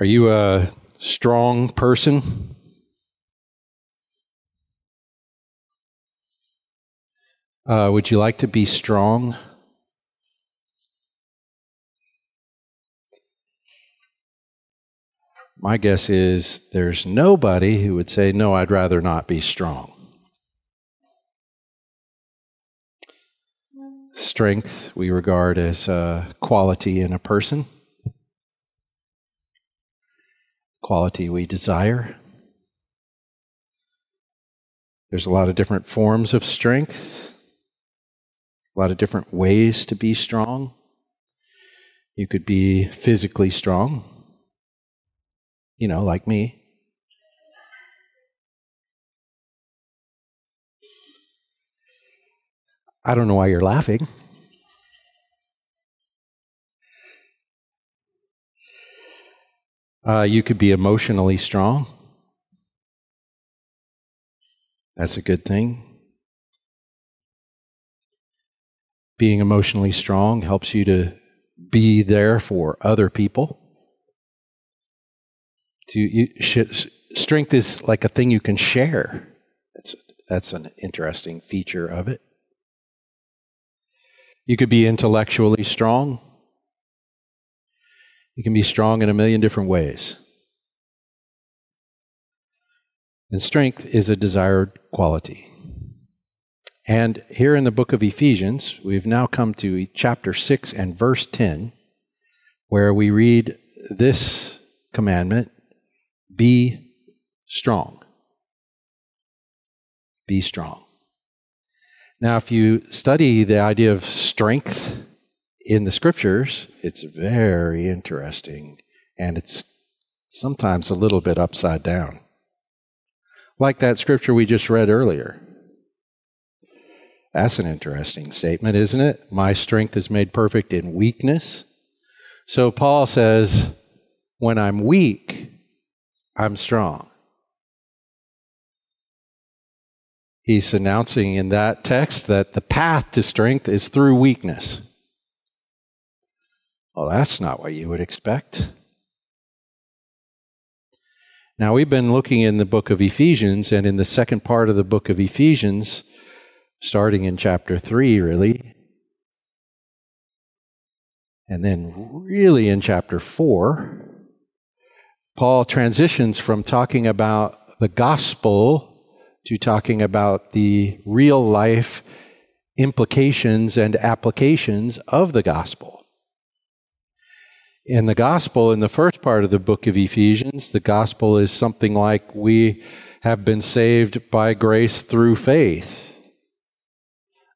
Are you a strong person? Uh, would you like to be strong? My guess is there's nobody who would say, No, I'd rather not be strong. Strength we regard as a quality in a person, quality we desire. There's a lot of different forms of strength, a lot of different ways to be strong. You could be physically strong, you know, like me. I don't know why you're laughing. Uh, you could be emotionally strong. That's a good thing. Being emotionally strong helps you to be there for other people. To you, strength is like a thing you can share. That's that's an interesting feature of it. You could be intellectually strong. You can be strong in a million different ways. And strength is a desired quality. And here in the book of Ephesians, we've now come to chapter 6 and verse 10, where we read this commandment be strong. Be strong. Now, if you study the idea of strength in the scriptures, it's very interesting and it's sometimes a little bit upside down. Like that scripture we just read earlier. That's an interesting statement, isn't it? My strength is made perfect in weakness. So Paul says, when I'm weak, I'm strong. He's announcing in that text that the path to strength is through weakness. Well, that's not what you would expect. Now, we've been looking in the book of Ephesians, and in the second part of the book of Ephesians, starting in chapter 3, really, and then really in chapter 4, Paul transitions from talking about the gospel to talking about the real life implications and applications of the gospel. In the gospel, in the first part of the book of Ephesians, the gospel is something like we have been saved by grace through faith.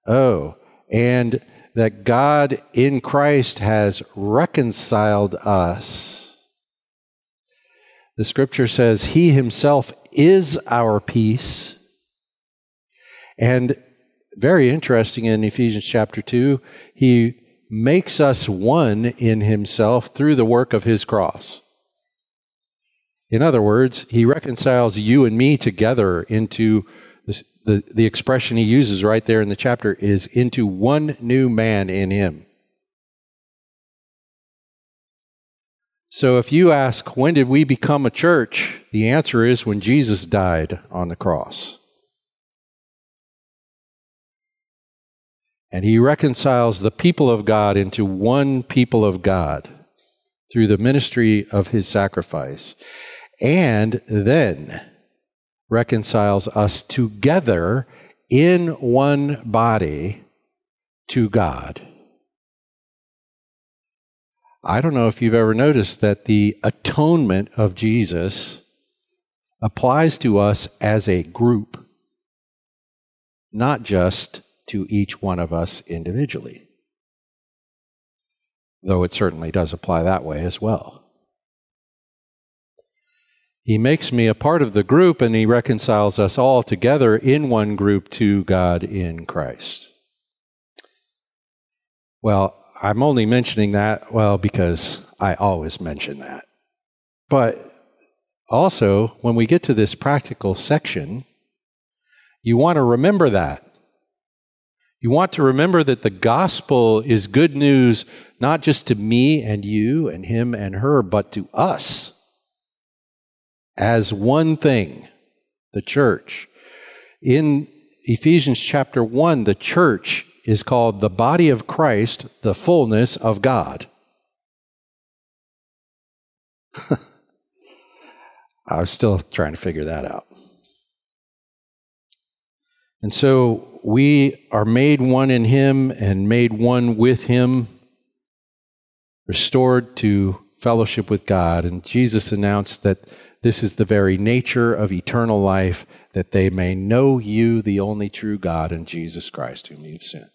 Oh, and that God in Christ has reconciled us. The scripture says, He Himself is our peace and very interesting in Ephesians chapter 2, he makes us one in himself through the work of his cross. In other words, he reconciles you and me together into this, the, the expression he uses right there in the chapter is into one new man in him. So if you ask, when did we become a church? The answer is when Jesus died on the cross. And he reconciles the people of God into one people of God through the ministry of his sacrifice. And then reconciles us together in one body to God. I don't know if you've ever noticed that the atonement of Jesus applies to us as a group, not just to each one of us individually. Though it certainly does apply that way as well. He makes me a part of the group and he reconciles us all together in one group to God in Christ. Well, I'm only mentioning that, well, because I always mention that. But also, when we get to this practical section, you want to remember that. You want to remember that the gospel is good news not just to me and you and him and her, but to us. as one thing, the church. In Ephesians chapter 1, the church is called the body of Christ, the fullness of God. I was still trying to figure that out. And so we are made one in Him and made one with Him, restored to fellowship with God. And Jesus announced that this is the very nature of eternal life, that they may know you, the only true God, and Jesus Christ, whom you've sent.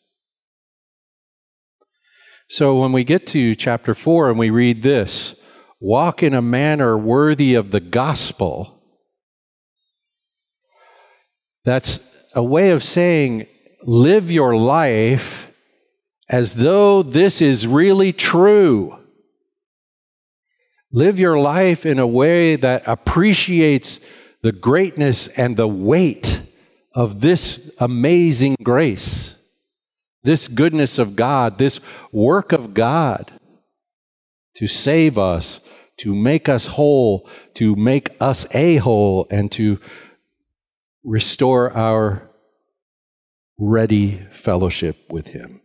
So when we get to chapter 4 and we read this, walk in a manner worthy of the gospel, that's a way of saying live your life as though this is really true. Live your life in a way that appreciates the greatness and the weight of this amazing grace, this goodness of God, this work of God to save us, to make us whole, to make us a whole, and to restore our ready fellowship with Him.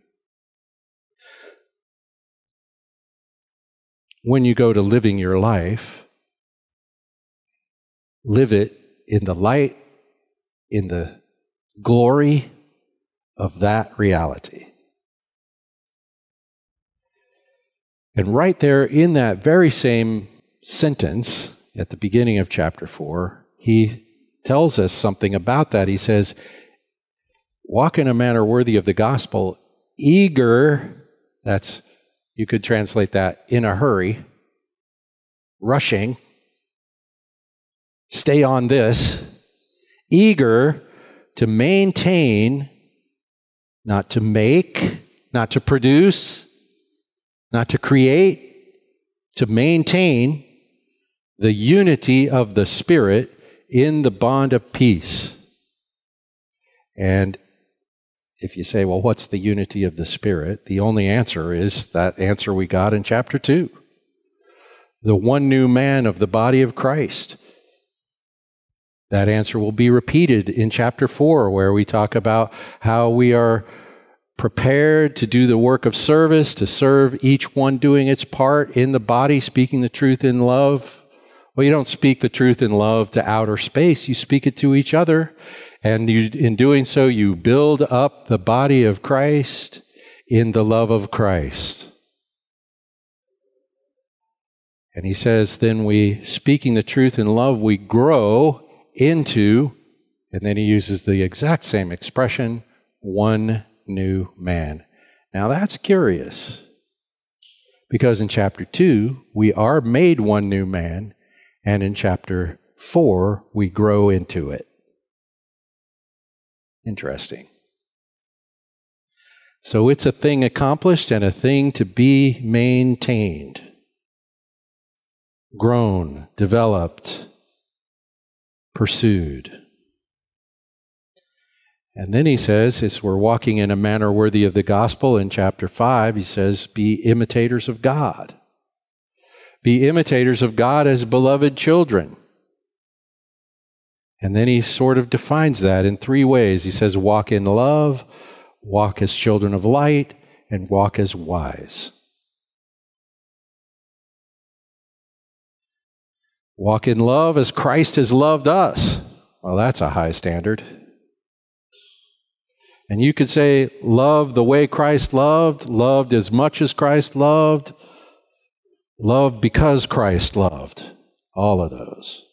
When you go to living your life, live it in the light, in the glory of that reality. And right there in that very same sentence at the beginning of chapter 4, he tells us something about that. He says, walk in a manner worthy of the gospel, eager, that's, you could translate that in a hurry, rushing, stay on this, eager to maintain, not to make, not to produce, not to create, to maintain the unity of the Spirit in the bond of peace. And if you say, well, what's the unity of the Spirit? The only answer is that answer we got in chapter 2 the one new man of the body of Christ. That answer will be repeated in chapter 4, where we talk about how we are prepared to do the work of service, to serve each one doing its part in the body, speaking the truth in love. Well, you don't speak the truth in love to outer space, you speak it to each other. And you, in doing so, you build up the body of Christ in the love of Christ. And he says, then we, speaking the truth in love, we grow into, and then he uses the exact same expression, one new man. Now that's curious. Because in chapter 2, we are made one new man, and in chapter 4, we grow into it. Interesting. So it's a thing accomplished and a thing to be maintained, grown, developed, pursued. And then he says, as we're walking in a manner worthy of the gospel in chapter 5, he says, be imitators of God. Be imitators of God as beloved children. And then he sort of defines that in three ways. He says, walk in love, walk as children of light, and walk as wise. Walk in love as Christ has loved us. Well, that's a high standard. And you could say, love the way Christ loved, loved as much as Christ loved, loved because Christ loved. All of those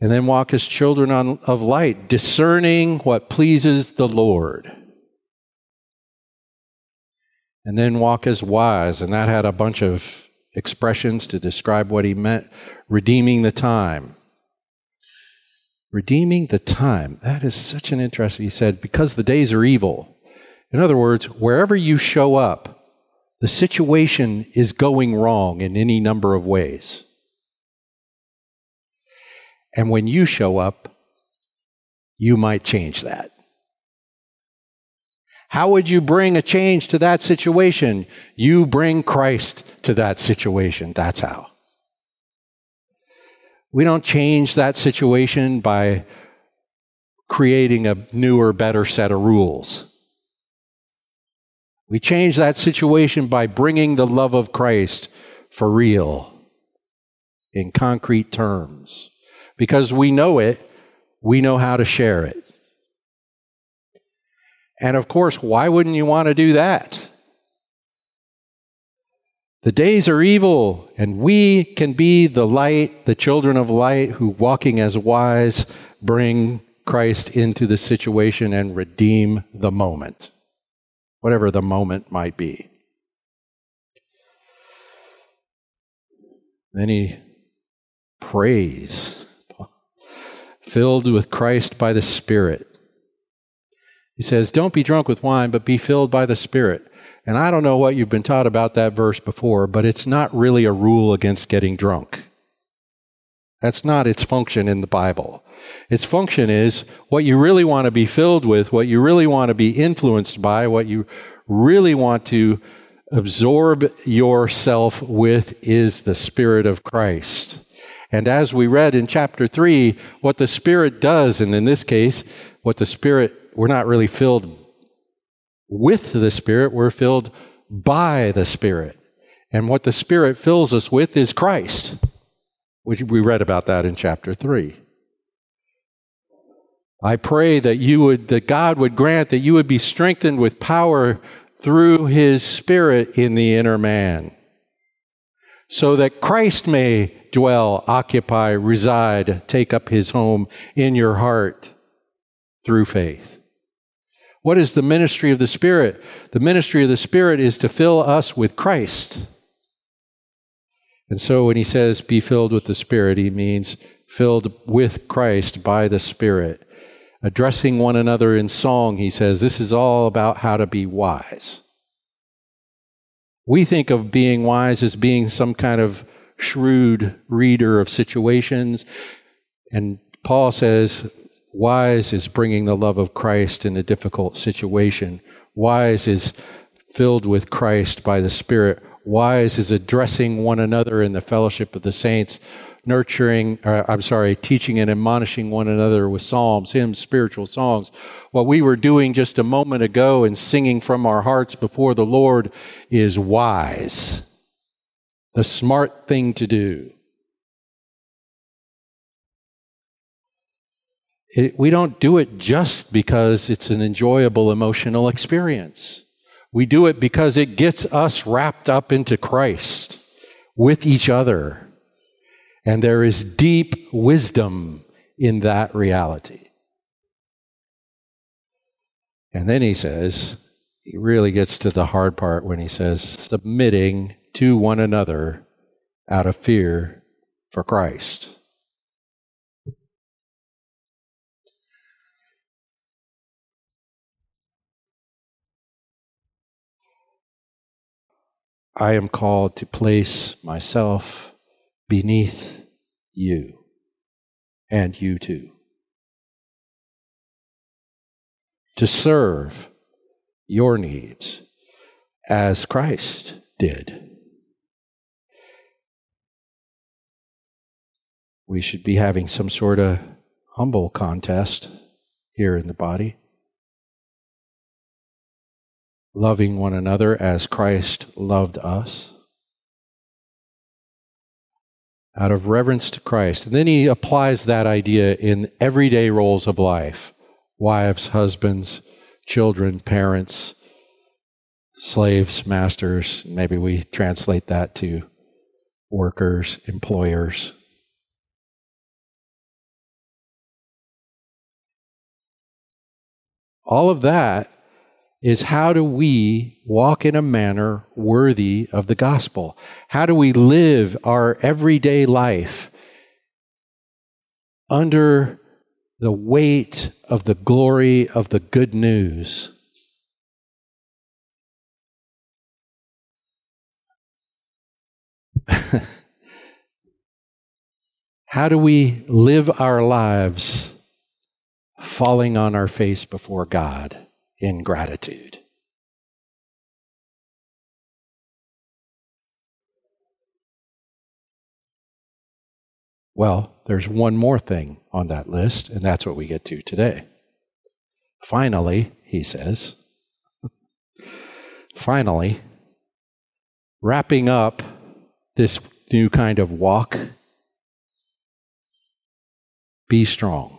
and then walk as children on, of light, discerning what pleases the Lord. And then walk as wise, and that had a bunch of expressions to describe what he meant redeeming the time. Redeeming the time. That is such an interesting. He said, because the days are evil. In other words, wherever you show up, the situation is going wrong in any number of ways. And when you show up, you might change that. How would you bring a change to that situation? You bring Christ to that situation. That's how. We don't change that situation by creating a newer, better set of rules. We change that situation by bringing the love of Christ for real in concrete terms. Because we know it, we know how to share it. And of course, why wouldn't you want to do that? The days are evil, and we can be the light, the children of light, who, walking as wise, bring Christ into the situation and redeem the moment, whatever the moment might be. Then he prays, filled with Christ by the Spirit. He says, Don't be drunk with wine, but be filled by the Spirit. And I don't know what you've been taught about that verse before, but it's not really a rule against getting drunk. That's not its function in the Bible. Its function is what you really want to be filled with, what you really want to be influenced by, what you really want to absorb yourself with is the Spirit of Christ. And as we read in chapter 3, what the Spirit does, and in this case, what the Spirit, we're not really filled with the Spirit, we're filled by the Spirit. And what the Spirit fills us with is Christ. We read about that in chapter 3. I pray that you would, that God would grant that you would be strengthened with power through his Spirit in the inner man, so that Christ may dwell, occupy, reside, take up his home in your heart through faith. What is the ministry of the Spirit? The ministry of the Spirit is to fill us with Christ. And so when he says, be filled with the Spirit, he means filled with Christ by the Spirit. Addressing one another in song, he says, this is all about how to be wise. We think of being wise as being some kind of shrewd reader of situations. And Paul says, wise is bringing the love of Christ in a difficult situation. Wise is filled with Christ by the Spirit wise is addressing one another in the fellowship of the saints, nurturing, uh, I'm sorry, teaching and admonishing one another with psalms, hymns, spiritual songs. What we were doing just a moment ago and singing from our hearts before the Lord is wise, the smart thing to do. It, we don't do it just because it's an enjoyable emotional experience. We do it because it gets us wrapped up into Christ with each other. And there is deep wisdom in that reality. And then he says, he really gets to the hard part when he says, submitting to one another out of fear for Christ. I am called to place myself beneath you and you too. To serve your needs as Christ did. We should be having some sort of humble contest here in the body. loving one another as Christ loved us. Out of reverence to Christ. And then he applies that idea in everyday roles of life wives, husbands, children, parents, slaves, masters. Maybe we translate that to workers, employers. All of that is how do we walk in a manner worthy of the gospel? How do we live our everyday life under the weight of the glory of the good news? How do we live our lives falling on our face before God? in gratitude. Well, there's one more thing on that list, and that's what we get to today. Finally, he says, finally, wrapping up this new kind of walk, be strong.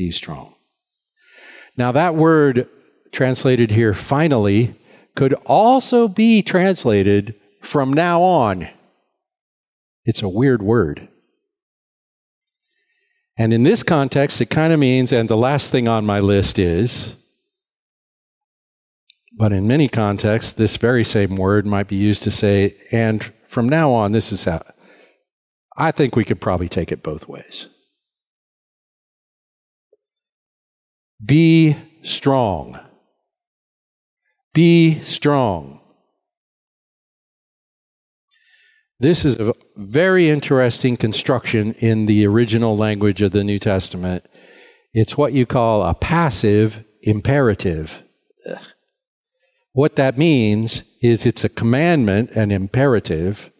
Be strong. Now, that word translated here, finally, could also be translated from now on. It's a weird word. And in this context, it kind of means, and the last thing on my list is, but in many contexts, this very same word might be used to say, and from now on, this is how. I think we could probably take it both ways. Be strong. Be strong. This is a very interesting construction in the original language of the New Testament. It's what you call a passive imperative. Ugh. What that means is it's a commandment, an imperative,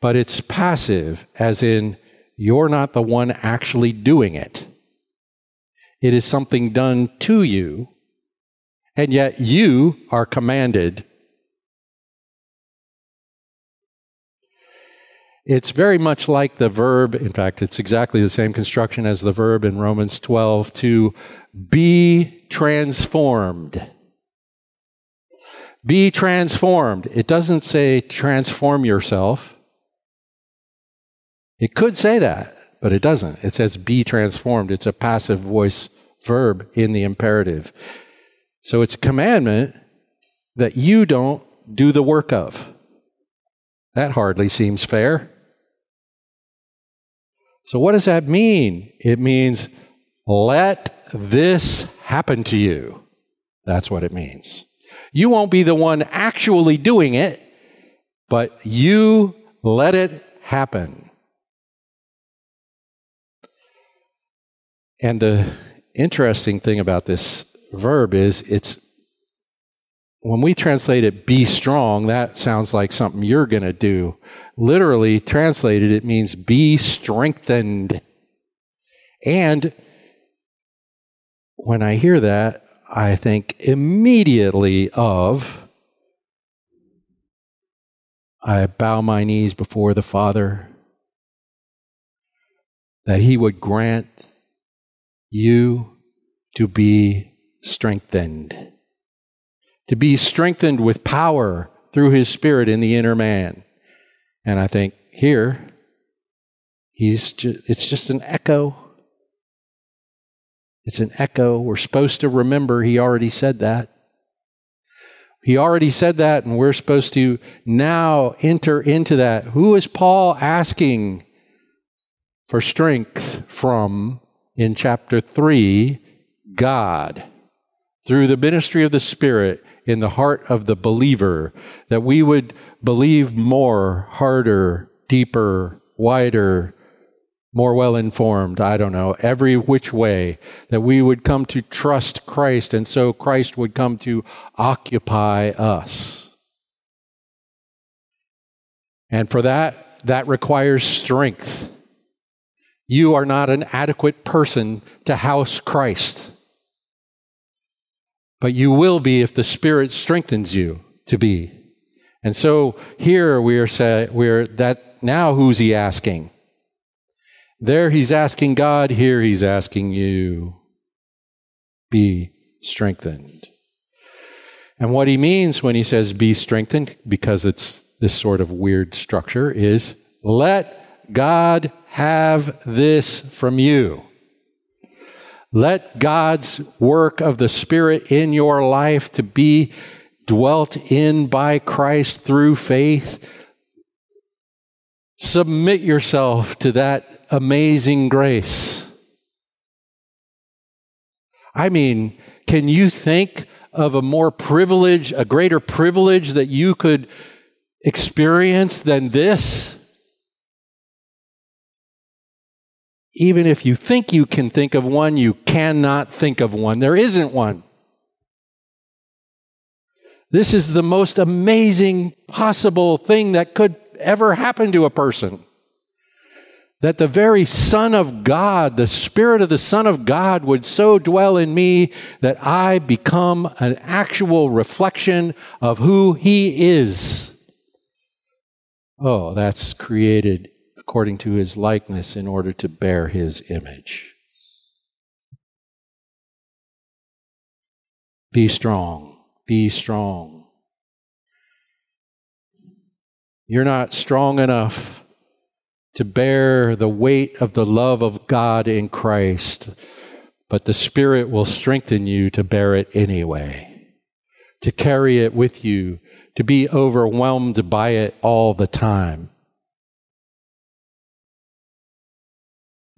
but it's passive, as in you're not the one actually doing it. It is something done to you, and yet you are commanded. It's very much like the verb, in fact, it's exactly the same construction as the verb in Romans 12 to be transformed. Be transformed. It doesn't say transform yourself. It could say that, but it doesn't. It says be transformed. It's a passive voice verb in the imperative. So it's a commandment that you don't do the work of. That hardly seems fair. So, what does that mean? It means let this happen to you. That's what it means. You won't be the one actually doing it, but you let it happen. And the interesting thing about this verb is it's when we translate it be strong, that sounds like something you're going to do. Literally translated, it means be strengthened. And when I hear that, I think immediately of I bow my knees before the Father that He would grant you to be strengthened, to be strengthened with power through His Spirit in the inner man. And I think here, he's it's just an echo. It's an echo. We're supposed to remember he already said that. He already said that, and we're supposed to now enter into that. Who is Paul asking for strength from in chapter 3, God, through the ministry of the Spirit in the heart of the believer, that we would believe more, harder, deeper, wider, more well informed, I don't know, every which way, that we would come to trust Christ, and so Christ would come to occupy us. And for that, that requires strength. You are not an adequate person to house Christ. But you will be if the Spirit strengthens you to be. And so here we are say, we're that now who's he asking? There he's asking God, here he's asking you. Be strengthened. And what he means when he says be strengthened, because it's this sort of weird structure, is God have this from you. Let God's work of the Spirit in your life to be dwelt in by Christ through faith. Submit yourself to that amazing grace. I mean, can you think of a more privilege, a greater privilege that you could experience than this? Even if you think you can think of one, you cannot think of one. There isn't one. This is the most amazing possible thing that could ever happen to a person. that the very Son of God, the Spirit of the Son of God, would so dwell in me that I become an actual reflection of who He is. Oh, that's created according to His likeness in order to bear His image. Be strong. Be strong. You're not strong enough to bear the weight of the love of God in Christ, but the Spirit will strengthen you to bear it anyway, to carry it with you, to be overwhelmed by it all the time.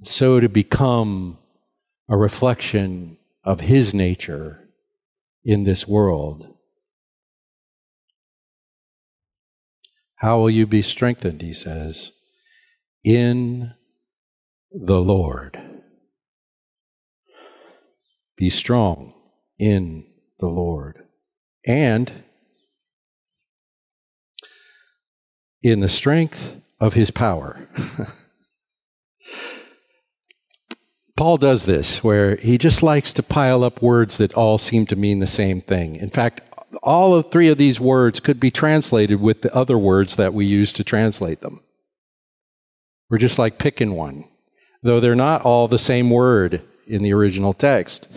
So to become a reflection of His nature in this world. How will you be strengthened, he says? in the Lord. Be strong in the Lord and in the strength of his power. Paul does this where he just likes to pile up words that all seem to mean the same thing. In fact, all of three of these words could be translated with the other words that we use to translate them. We're just like picking one, though they're not all the same word in the original text.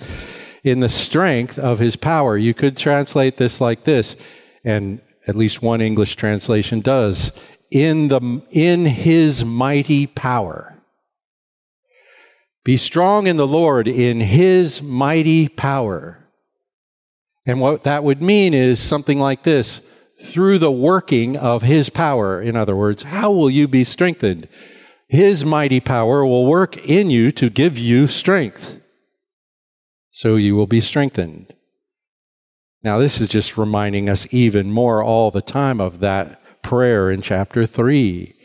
In the strength of his power, you could translate this like this, and at least one English translation does in, the, in his mighty power. Be strong in the Lord in his mighty power. And what that would mean is something like this through the working of his power. In other words, how will you be strengthened? His mighty power will work in you to give you strength. So you will be strengthened. Now, this is just reminding us even more all the time of that prayer in chapter 3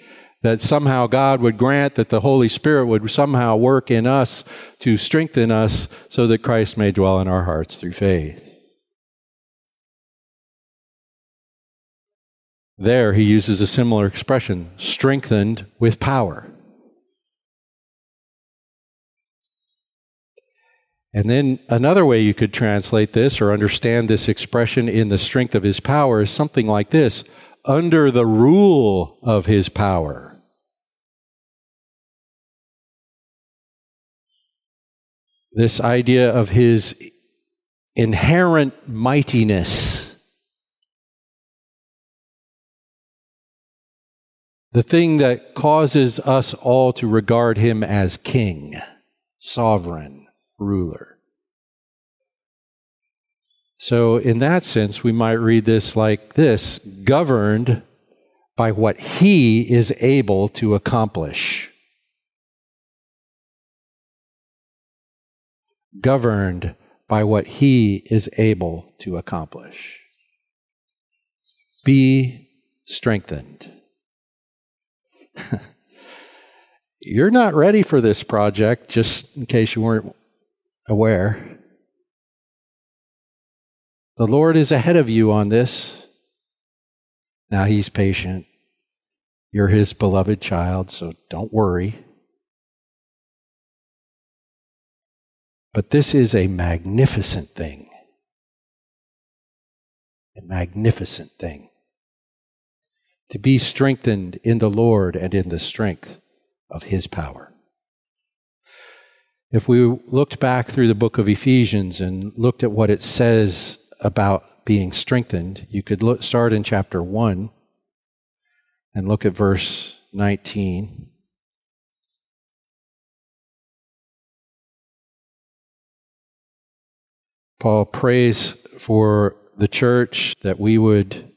that somehow God would grant that the Holy Spirit would somehow work in us to strengthen us so that Christ may dwell in our hearts through faith. There, he uses a similar expression strengthened with power. And then another way you could translate this or understand this expression in the strength of his power is something like this under the rule of his power. This idea of his inherent mightiness. The thing that causes us all to regard him as king, sovereign ruler. So, in that sense, we might read this like this governed by what he is able to accomplish. Governed by what he is able to accomplish. Be strengthened. You're not ready for this project, just in case you weren't aware. The Lord is ahead of you on this. Now He's patient. You're His beloved child, so don't worry. But this is a magnificent thing. A magnificent thing. To be strengthened in the Lord and in the strength of His power. If we looked back through the book of Ephesians and looked at what it says about being strengthened, you could look, start in chapter 1 and look at verse 19. Paul prays for the church that we would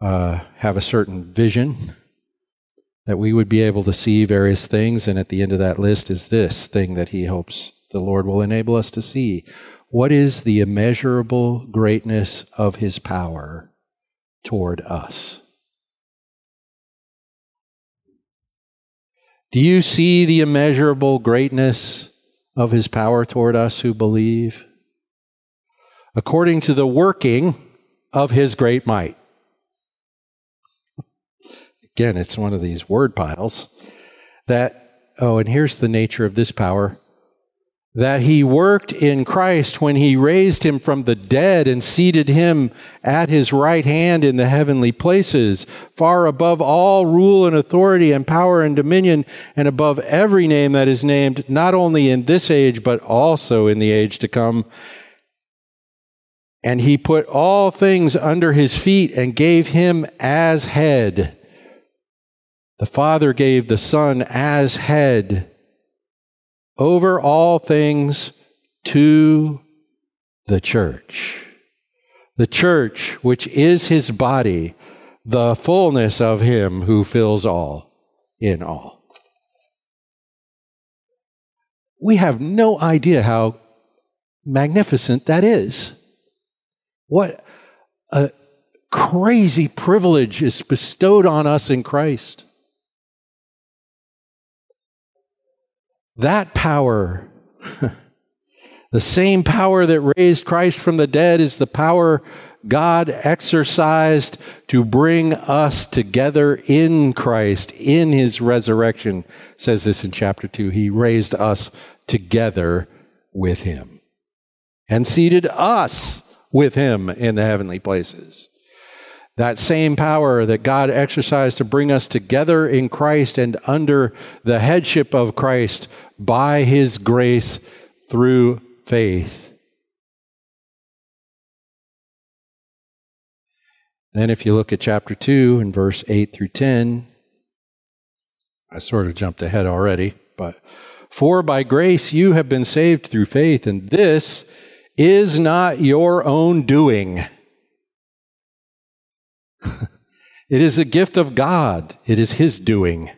uh, have a certain vision that we would be able to see various things. And at the end of that list is this thing that he hopes the Lord will enable us to see. What is the immeasurable greatness of his power toward us? Do you see the immeasurable greatness of his power toward us who believe? According to the working of his great might. Again, it's one of these word piles that oh, and here's the nature of this power that he worked in Christ when he raised him from the dead and seated him at his right hand in the heavenly places, far above all rule and authority and power and dominion, and above every name that is named, not only in this age, but also in the age to come. And he put all things under his feet and gave him as head. The Father gave the Son as head over all things to the church. The church, which is his body, the fullness of him who fills all in all. We have no idea how magnificent that is. What a crazy privilege is bestowed on us in Christ. That power, the same power that raised Christ from the dead, is the power God exercised to bring us together in Christ, in his resurrection. says this in chapter 2. He raised us together with him and seated us with him in the heavenly places. That same power that God exercised to bring us together in Christ and under the headship of Christ by his grace through faith. Then, if you look at chapter 2 and verse 8 through 10, I sort of jumped ahead already, but for by grace you have been saved through faith, and this is not your own doing. it is a gift of God, it is His doing.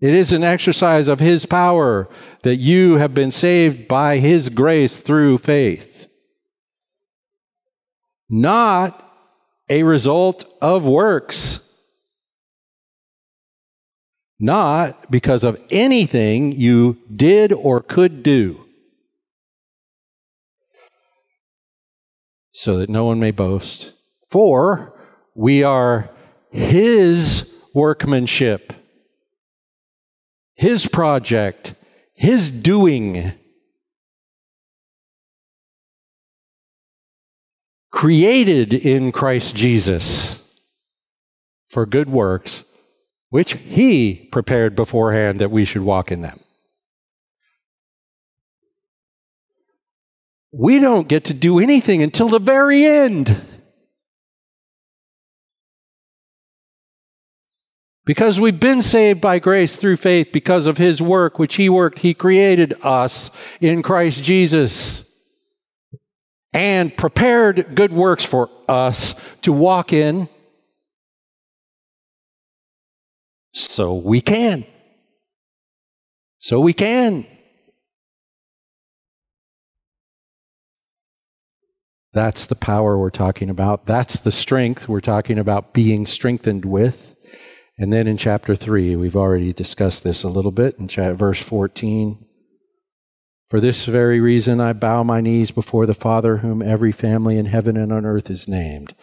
It is an exercise of His power that you have been saved by His grace through faith. Not a result of works. Not because of anything you did or could do. So that no one may boast. For we are His workmanship his project, His doing. Created in Christ Jesus for good works, which He prepared beforehand that we should walk in them. We don't get to do anything until the very end. Because we've been saved by grace through faith because of his work, which he worked, he created us in Christ Jesus and prepared good works for us to walk in so we can. So we can. That's the power we're talking about. That's the strength we're talking about being strengthened with. And then in chapter 3, we've already discussed this a little bit in verse 14. For this very reason I bow my knees before the Father, whom every family in heaven and on earth is named,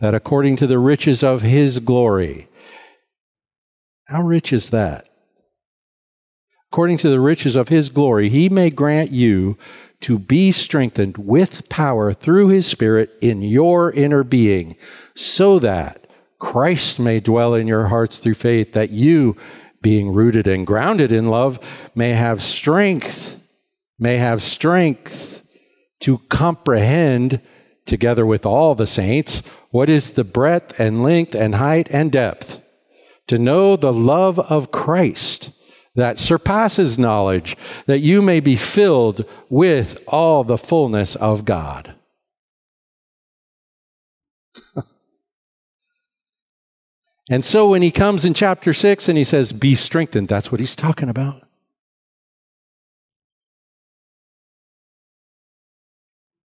that according to the riches of his glory, how rich is that? According to the riches of his glory, he may grant you to be strengthened with power through his Spirit in your inner being, so that Christ may dwell in your hearts through faith, that you, being rooted and grounded in love, may have strength, may have strength to comprehend, together with all the saints, what is the breadth and length and height and depth, to know the love of Christ that surpasses knowledge, that you may be filled with all the fullness of God. And so when he comes in chapter 6 and he says, Be strengthened, that's what he's talking about.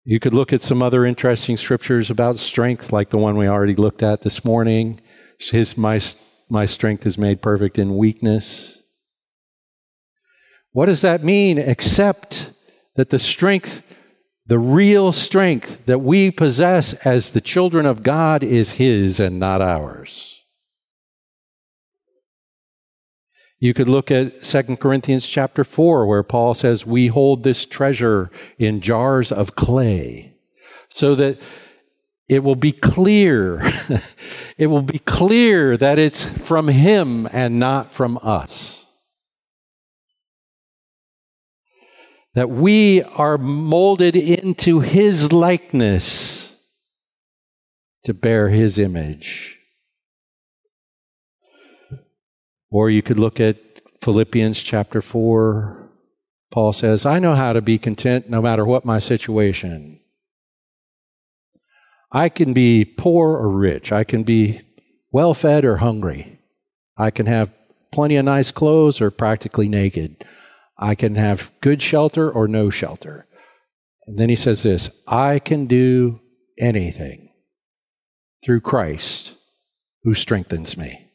You could look at some other interesting scriptures about strength, like the one we already looked at this morning. His, my, my strength is made perfect in weakness. What does that mean? Except that the strength, the real strength that we possess as the children of God is His and not ours. You could look at 2 Corinthians chapter 4, where Paul says, We hold this treasure in jars of clay, so that it will be clear. it will be clear that it's from Him and not from us. That we are molded into His likeness to bear His image. Or you could look at Philippians chapter 4. Paul says, I know how to be content no matter what my situation. I can be poor or rich. I can be well fed or hungry. I can have plenty of nice clothes or practically naked. I can have good shelter or no shelter. And then he says this I can do anything through Christ who strengthens me.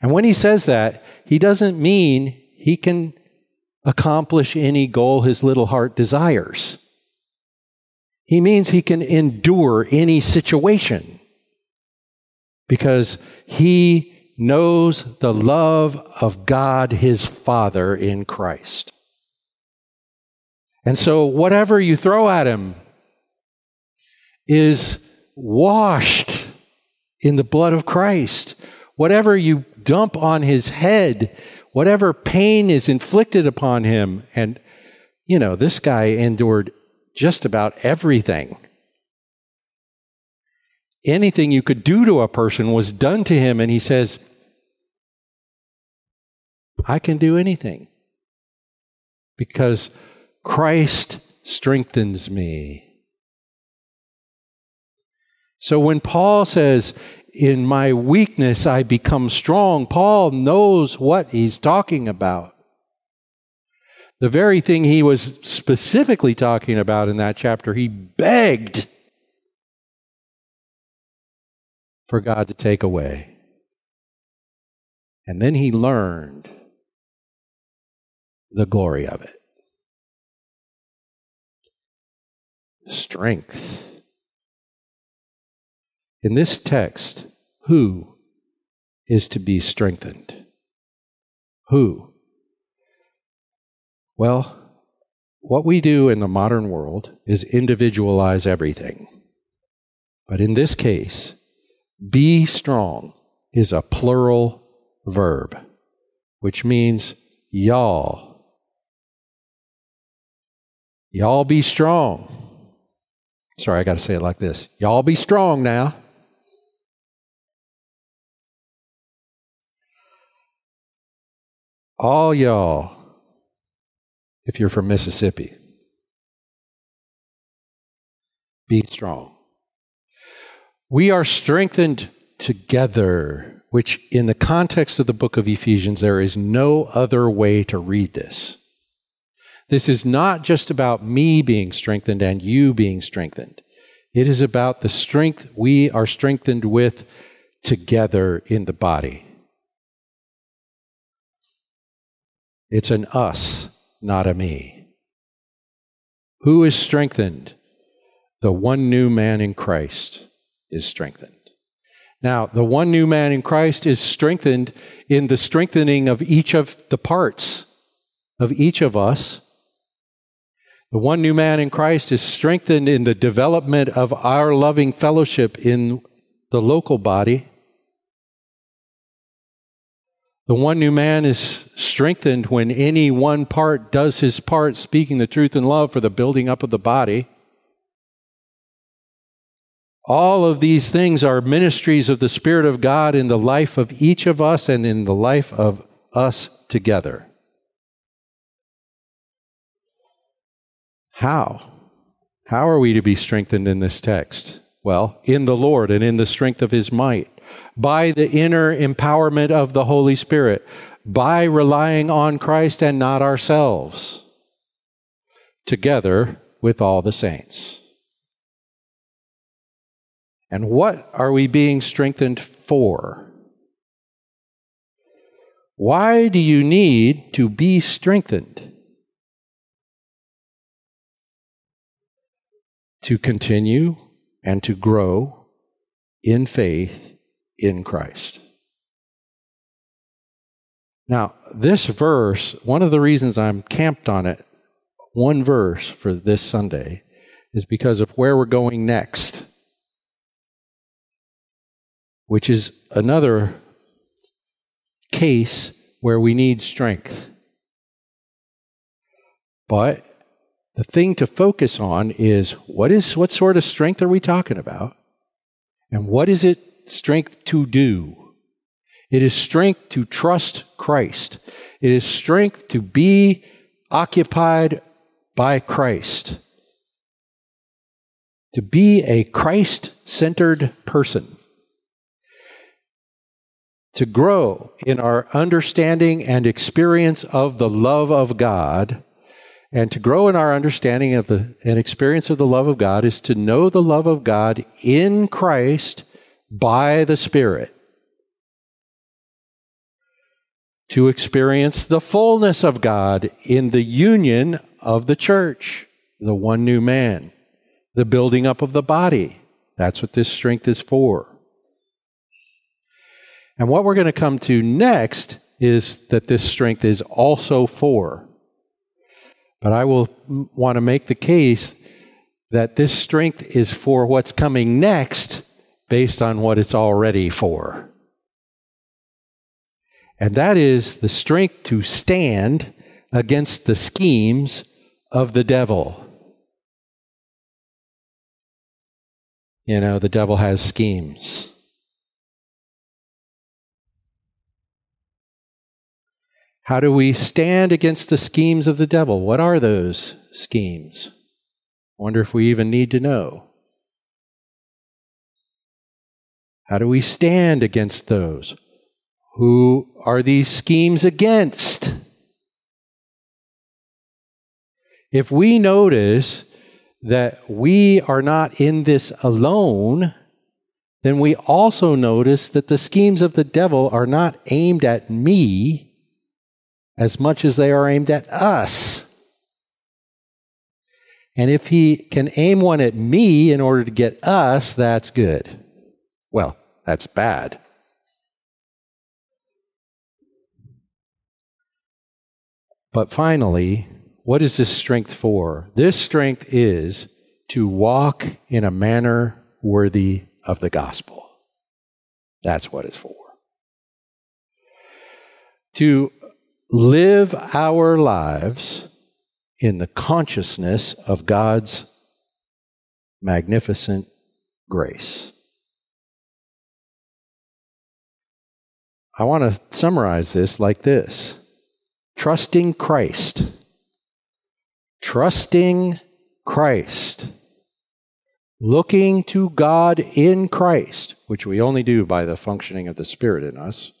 And when he says that, he doesn't mean he can accomplish any goal his little heart desires. He means he can endure any situation because he knows the love of God his Father in Christ. And so, whatever you throw at him is washed in the blood of Christ. Whatever you dump on his head, whatever pain is inflicted upon him. And, you know, this guy endured just about everything. Anything you could do to a person was done to him, and he says, I can do anything because Christ strengthens me. So when Paul says, in my weakness I become strong. Paul knows what he's talking about. The very thing he was specifically talking about in that chapter, he begged for God to take away. And then he learned the glory of it. Strength in this text, who is to be strengthened? Who? Well, what we do in the modern world is individualize everything. But in this case, be strong is a plural verb, which means y'all. Y'all be strong. Sorry, I got to say it like this. Y'all be strong now. all y'all, if you're from Mississippi, be strong. We are strengthened together, which in the context of the book of Ephesians, there is no other way to read this. This is not just about me being strengthened and you being strengthened. It is about the strength we are strengthened with together in the body. It's an us, not a me. Who is strengthened? The one new man in Christ is strengthened. Now, the one new man in Christ is strengthened in the strengthening of each of the parts of each of us. The one new man in Christ is strengthened in the development of our loving fellowship in the local body. The one new man is strengthened when any one part does his part, speaking the truth in love for the building up of the body. All of these things are ministries of the Spirit of God in the life of each of us and in the life of us together. How? How are we to be strengthened in this text? Well, in the Lord and in the strength of his might by the inner empowerment of the Holy Spirit, by relying on Christ and not ourselves, together with all the saints. And what are we being strengthened for? Why do you need to be strengthened? To continue and to grow in faith in Christ. Now, this verse, one of the reasons I'm camped on it, one verse for this Sunday, is because of where we're going next, which is another case where we need strength. But the thing to focus on is what is what sort of strength are we talking about? And what is it strength to do? It is strength to trust Christ. It is strength to be occupied by Christ. To be a Christ centered person. To grow in our understanding and experience of the love of God. And to grow in our understanding of the and experience of the love of God is to know the love of God in Christ by the Spirit. to experience the fullness of God in the union of the church, the one new man, the building up of the body. That's what this strength is for. And what we're going to come to next is that this strength is also for. But I will want to make the case that this strength is for what's coming next based on what it's already for and that is the strength to stand against the schemes of the devil. You know, the devil has schemes. How do we stand against the schemes of the devil? What are those schemes? Wonder if we even need to know. How do we stand against those? Who are these schemes against? If we notice that we are not in this alone, then we also notice that the schemes of the devil are not aimed at me as much as they are aimed at us. And if he can aim one at me in order to get us, that's good. Well, that's bad. But finally, what is this strength for? This strength is to walk in a manner worthy of the gospel. That's what it's for. To live our lives in the consciousness of God's magnificent grace. I want to summarize this like this Trusting Christ. Trusting Christ. Looking to God in Christ, which we only do by the functioning of the Spirit in us.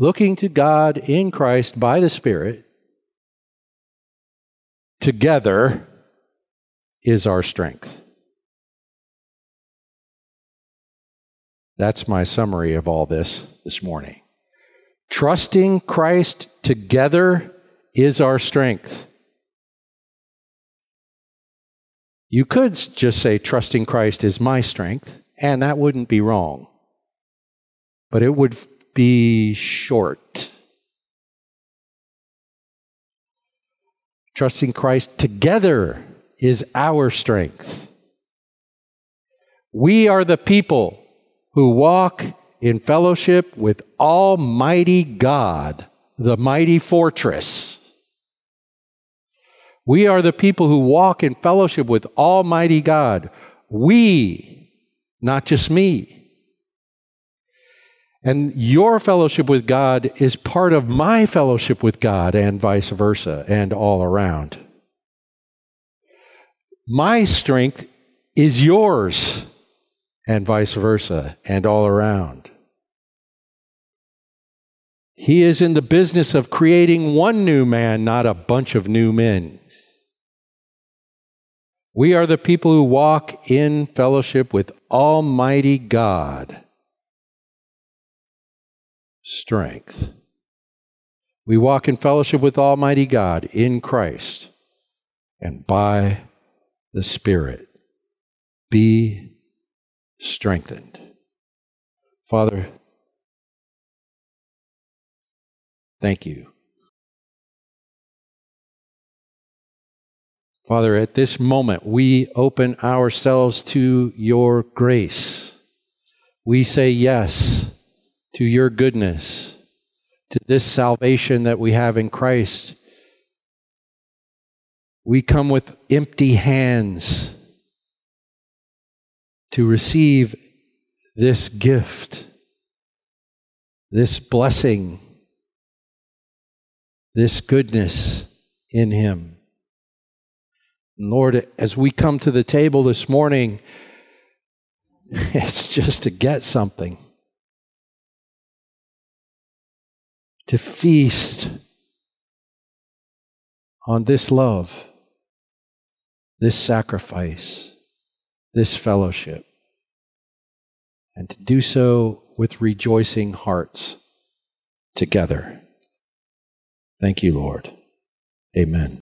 Looking to God in Christ by the Spirit together is our strength. That's my summary of all this this morning. Trusting Christ together is our strength. You could just say, trusting Christ is my strength, and that wouldn't be wrong. But it would be short. Trusting Christ together is our strength. We are the people who walk in fellowship with Almighty God, the mighty fortress. We are the people who walk in fellowship with Almighty God. We, not just me. And your fellowship with God is part of my fellowship with God, and vice versa, and all around. My strength is yours and vice versa, and all around. He is in the business of creating one new man, not a bunch of new men. We are the people who walk in fellowship with Almighty God. Strength. We walk in fellowship with Almighty God in Christ and by the Spirit. Be strengthened. Father, Thank you. Father, at this moment, we open ourselves to your grace. We say yes to your goodness, to this salvation that we have in Christ. We come with empty hands to receive this gift, this blessing, this goodness in Him. Lord, as we come to the table this morning, it's just to get something, to feast on this love, this sacrifice, this fellowship, and to do so with rejoicing hearts together. Thank you, Lord. Amen.